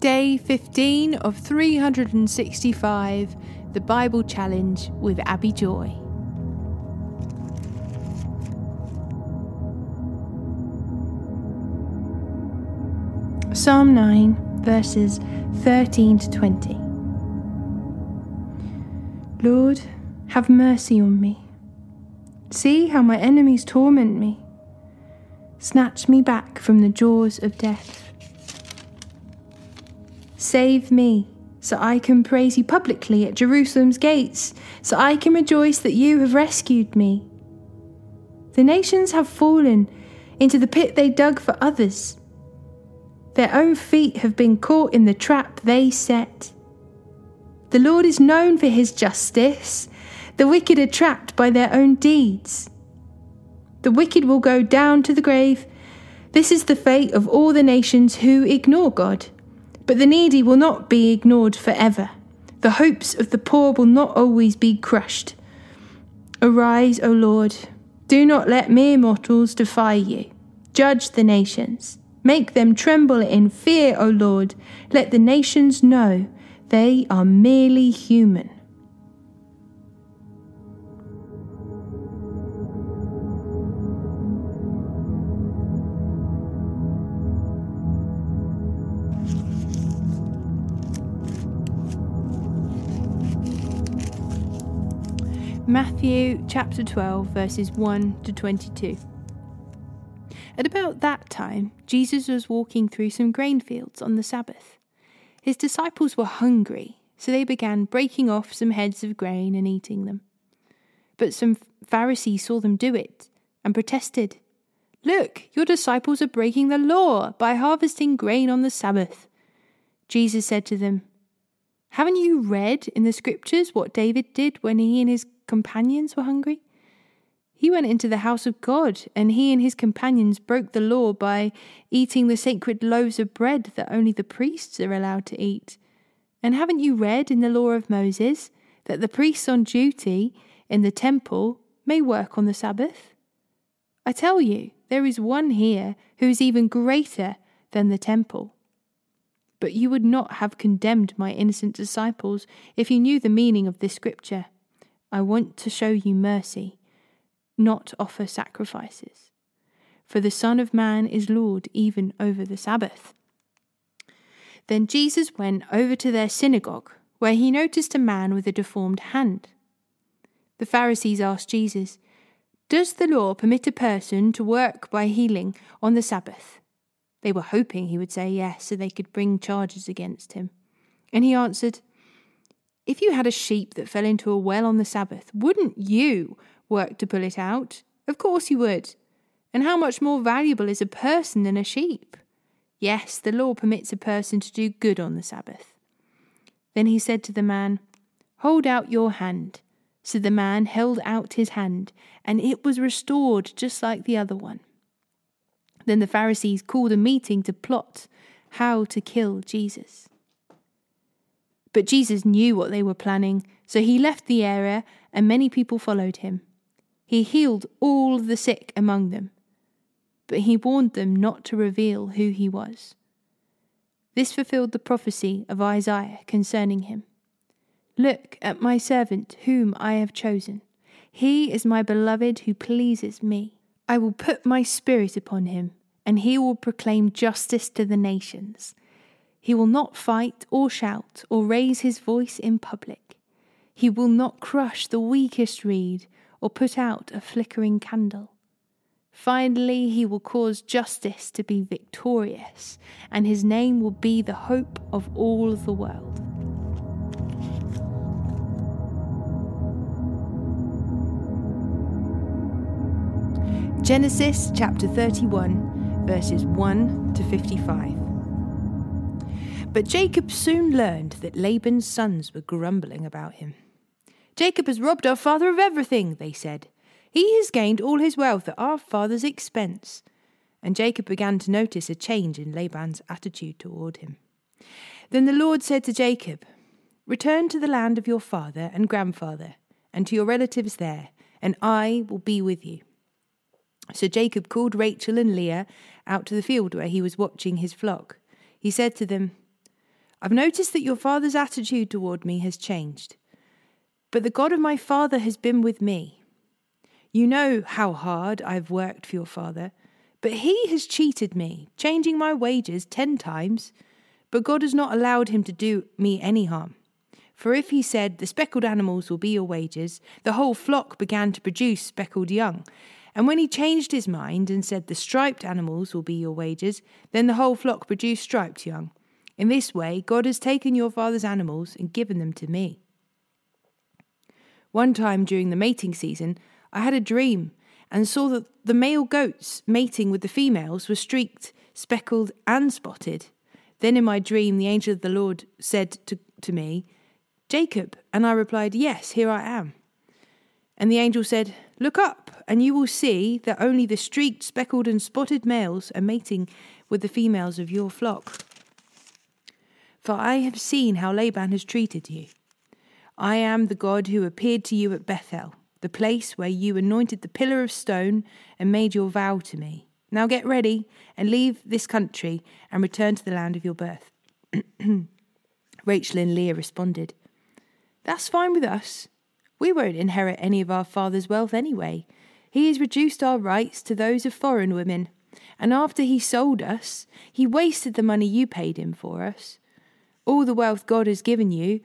Day 15 of 365 The Bible Challenge with Abi Joy. Psalm 9, verses 13 to 20. Lord, have mercy on me. See how my enemies torment me. Snatch me back from the jaws of death. Save me, so I can praise you publicly at Jerusalem's gates, so I can rejoice that you have rescued me. The nations have fallen into the pit they dug for others. Their own feet have been caught in the trap they set. The Lord is known for his justice. The wicked are trapped by their own deeds. The wicked will go down to the grave. This is the fate of all the nations who ignore God. But the needy will not be ignored forever. The hopes of the poor will not always be crushed. Arise, O Lord. Do not let mere mortals defy you. Judge the nations. Make them tremble in fear, O Lord. Let the nations know they are merely human. Matthew chapter 12, verses 1 to 22. At about that time, Jesus was walking through some grain fields on the Sabbath. His disciples were hungry, so they began breaking off some heads of grain and eating them. But some Pharisees saw them do it and protested. Look, your disciples are breaking the law by harvesting grain on the Sabbath. Jesus said to them, Haven't you read in the scriptures what David did when he and his companions were hungry? He went into the house of God, and he and his companions broke the law by eating the sacred loaves of bread that only the priests are allowed to eat. And haven't you read in the law of Moses that the priests on duty in the temple may work on the Sabbath? I tell you, there is one here who is even greater than the temple. But you would not have condemned my innocent disciples if you knew the meaning of this scripture. I want to show you mercy not offer sacrifices. For the Son of Man is Lord even over the Sabbath. Then Jesus went over to their synagogue, where he noticed a man with a deformed hand. The Pharisees asked Jesus, Does the law permit a person to work by healing on the Sabbath? They were hoping he would say yes, so they could bring charges against him. And he answered, If you had a sheep that fell into a well on the Sabbath, wouldn't you work to pull it out? Of course you would. And how much more valuable is a person than a sheep? Yes, the law permits a person to do good on the Sabbath. Then he said to the man, Hold out your hand. So the man held out his hand, and it was restored just like the other one. Then the Pharisees called a meeting to plot how to kill Jesus. But Jesus knew what they were planning, so he left the area, and many people followed him. He healed all the sick among them, but he warned them not to reveal who he was. This fulfilled the prophecy of Isaiah concerning him. Look at my servant whom I have chosen. He is my beloved who pleases me. I will put my spirit upon him, and he will proclaim justice to the nations. He will not fight or shout or raise his voice in public. He will not crush the weakest reed or put out a flickering candle. Finally, he will cause justice to be victorious, and his name will be the hope of all the world. Genesis chapter 31, verses 1 to 55. But Jacob soon learned that Laban's sons were grumbling about him. Jacob has robbed our father of everything, they said. He has gained all his wealth at our father's expense. And Jacob began to notice a change in Laban's attitude toward him. Then the Lord said to Jacob, Return to the land of your father and grandfather, and to your relatives there, and I will be with you. So Jacob called Rachel and Leah out to the field where he was watching his flock. He said to them, I've noticed that your father's attitude toward me has changed. But the God of my father has been with me. You know how hard I've worked for your father, but he has cheated me, changing my wages ten times. But God has not allowed him to do me any harm. For if he said, The speckled animals will be your wages, the whole flock began to produce speckled young. And when he changed his mind and said, The striped animals will be your wages, then the whole flock produced striped young. In this way, God has taken your father's animals and given them to me. One time during the mating season, I had a dream and saw that the male goats mating with the females were streaked, speckled, and spotted. Then in my dream, the angel of the Lord said to, to me, Jacob. And I replied, Yes, here I am. And the angel said, Look up, and you will see that only the streaked, speckled, and spotted males are mating with the females of your flock. For I have seen how Laban has treated you. I am the God who appeared to you at Bethel, the place where you anointed the pillar of stone and made your vow to me. Now get ready and leave this country and return to the land of your birth. Rachel and Leah responded, That's fine with us. We won't inherit any of our father's wealth anyway. He has reduced our rights to those of foreign women. And after he sold us, he wasted the money you paid him for us. All the wealth God has given you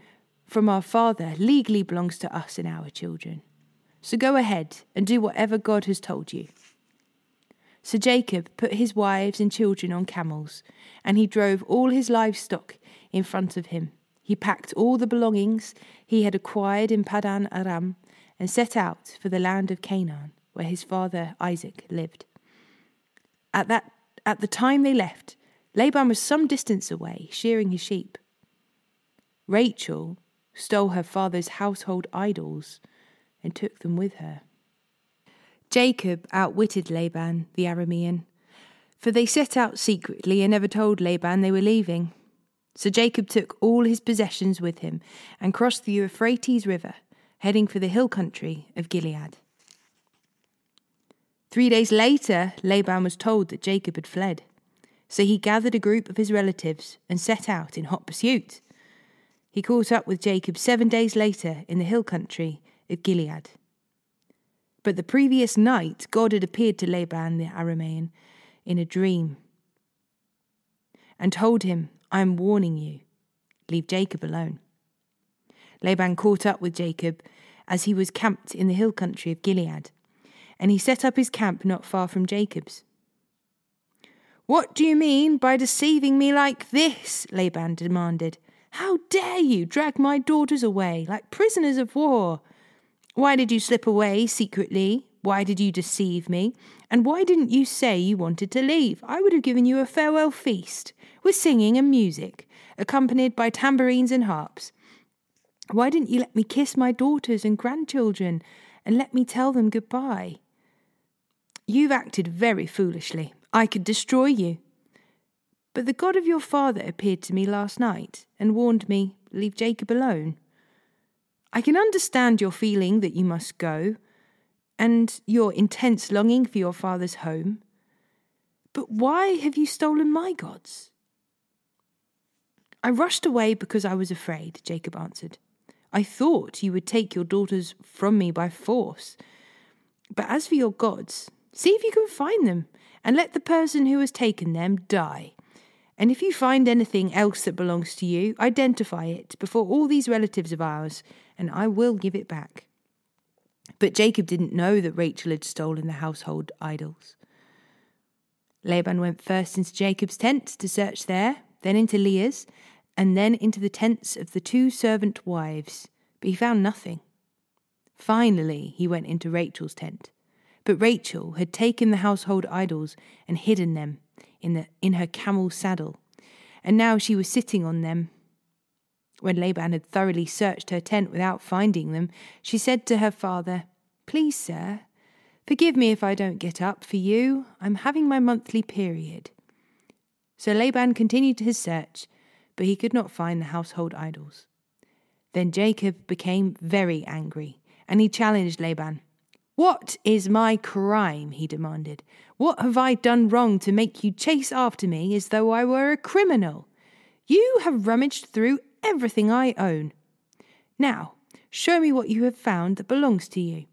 from our Father legally belongs to us and our children. So go ahead and do whatever God has told you. So Jacob put his wives and children on camels, and he drove all his livestock in front of him. He packed all the belongings he had acquired in Padan Aram and set out for the land of Canaan, where his father Isaac lived. At that at the time they left, Laban was some distance away, shearing his sheep. Rachel, stole her father's household idols, and took them with her. Jacob outwitted Laban the Aramean, for they set out secretly and never told Laban they were leaving. So Jacob took all his possessions with him and crossed the Euphrates River, heading for the hill country of Gilead. Three days later, Laban was told that Jacob had fled. So he gathered a group of his relatives and set out in hot pursuit. He caught up with Jacob seven days later in the hill country of Gilead. But the previous night, God had appeared to Laban the Aramean in a dream and told him, I am warning you, leave Jacob alone. Laban caught up with Jacob as he was camped in the hill country of Gilead, and he set up his camp not far from Jacob's. What do you mean by deceiving me like this? Laban demanded. How dare you drag my daughters away like prisoners of war? Why did you slip away secretly? Why did you deceive me? And why didn't you say you wanted to leave? I would have given you a farewell feast with singing and music, accompanied by tambourines and harps. Why didn't you let me kiss my daughters and grandchildren and let me tell them goodbye? You've acted very foolishly. I could destroy you. But the God of your father appeared to me last night and warned me, Leave Jacob alone. I can understand your feeling that you must go, and your intense longing for your father's home. But why have you stolen my gods? I rushed away because I was afraid, Jacob answered. I thought you would take your daughters from me by force. But as for your gods, see if you can find them, and let the person who has taken them die. And if you find anything else that belongs to you, identify it before all these relatives of ours, and I will give it back. But Jacob didn't know that Rachel had stolen the household idols. Laban went first into Jacob's tent to search there, then into Leah's, and then into the tents of the two servant wives, but he found nothing. Finally, he went into Rachel's tent. But Rachel had taken the household idols and hidden them in, the, in her camel saddle, and now she was sitting on them. When Laban had thoroughly searched her tent without finding them, she said to her father, Please, sir, forgive me if I don't get up for you. I'm having my monthly period. So Laban continued his search, but he could not find the household idols. Then Jacob became very angry, and he challenged Laban. What is my crime? he demanded. What have I done wrong to make you chase after me as though I were a criminal? You have rummaged through everything I own. Now, show me what you have found that belongs to you.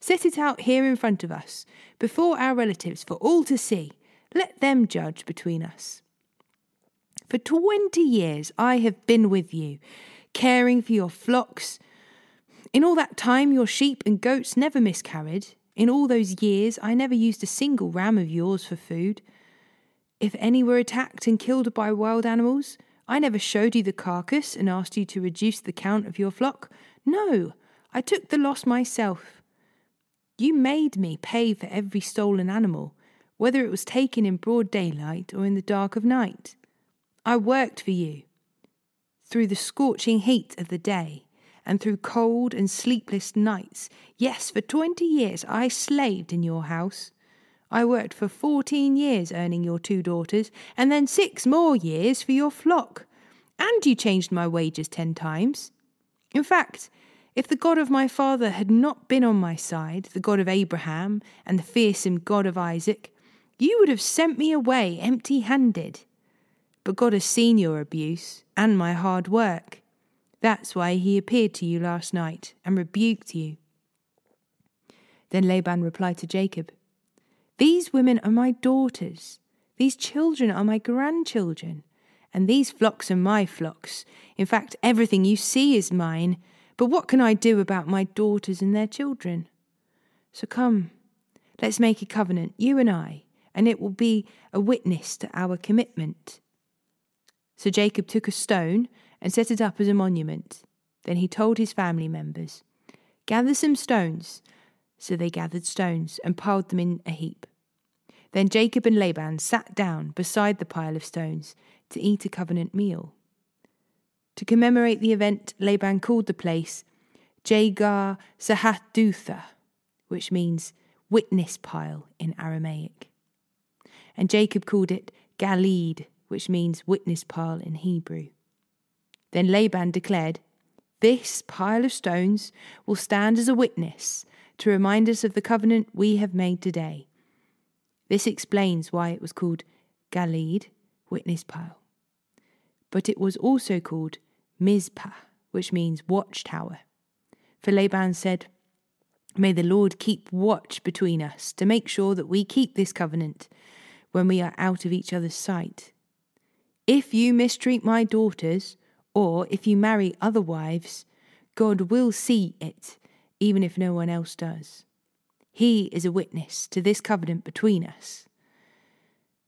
Set it out here in front of us, before our relatives, for all to see. Let them judge between us. For twenty years I have been with you, caring for your flocks. In all that time, your sheep and goats never miscarried. In all those years, I never used a single ram of yours for food. If any were attacked and killed by wild animals, I never showed you the carcass and asked you to reduce the count of your flock. No, I took the loss myself. You made me pay for every stolen animal, whether it was taken in broad daylight or in the dark of night. I worked for you through the scorching heat of the day and through cold and sleepless nights. Yes, for twenty years I slaved in your house. I worked for fourteen years earning your two daughters, and then six more years for your flock. And you changed my wages ten times. In fact, if the God of my father had not been on my side, the God of Abraham and the fearsome God of Isaac, you would have sent me away empty handed. But God has seen your abuse and my hard work. That's why he appeared to you last night and rebuked you. Then Laban replied to Jacob, These women are my daughters, these children are my grandchildren, and these flocks are my flocks. In fact, everything you see is mine. But what can I do about my daughters and their children? So come, let's make a covenant, you and I, and it will be a witness to our commitment. So Jacob took a stone and set it up as a monument. Then he told his family members, Gather some stones. So they gathered stones and piled them in a heap. Then Jacob and Laban sat down beside the pile of stones to eat a covenant meal. To commemorate the event, Laban called the place Jegar Sahadutha, which means witness pile in Aramaic. And Jacob called it Galeed, which means witness pile in Hebrew. Then Laban declared, This pile of stones will stand as a witness to remind us of the covenant we have made today. This explains why it was called Galeed, witness pile. But it was also called Mizpah, which means watchtower. For Laban said, May the Lord keep watch between us to make sure that we keep this covenant when we are out of each other's sight. If you mistreat my daughters, or if you marry other wives, God will see it, even if no one else does. He is a witness to this covenant between us.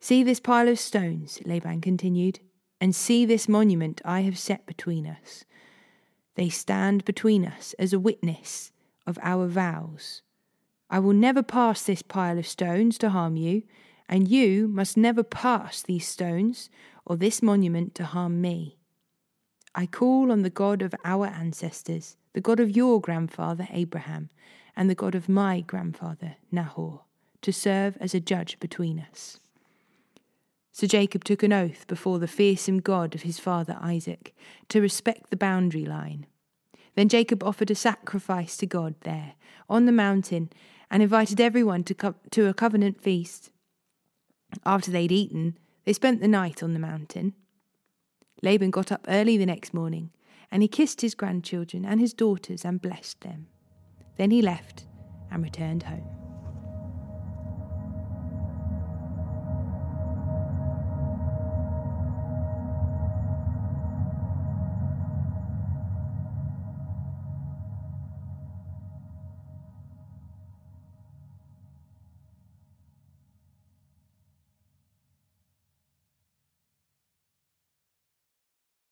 See this pile of stones, Laban continued and see this monument I have set between us. They stand between us as a witness of our vows. I will never pass this pile of stones to harm you, and you must never pass these stones or this monument to harm me. I call on the God of our ancestors, the God of your grandfather Abraham, and the God of my grandfather Nahor, to serve as a judge between us. So Jacob took an oath before the fearsome God of his father Isaac to respect the boundary line. Then Jacob offered a sacrifice to God there, on the mountain, and invited everyone to, co- to a covenant feast. After they'd eaten, they spent the night on the mountain. Laban got up early the next morning, and he kissed his grandchildren and his daughters and blessed them. Then he left and returned home.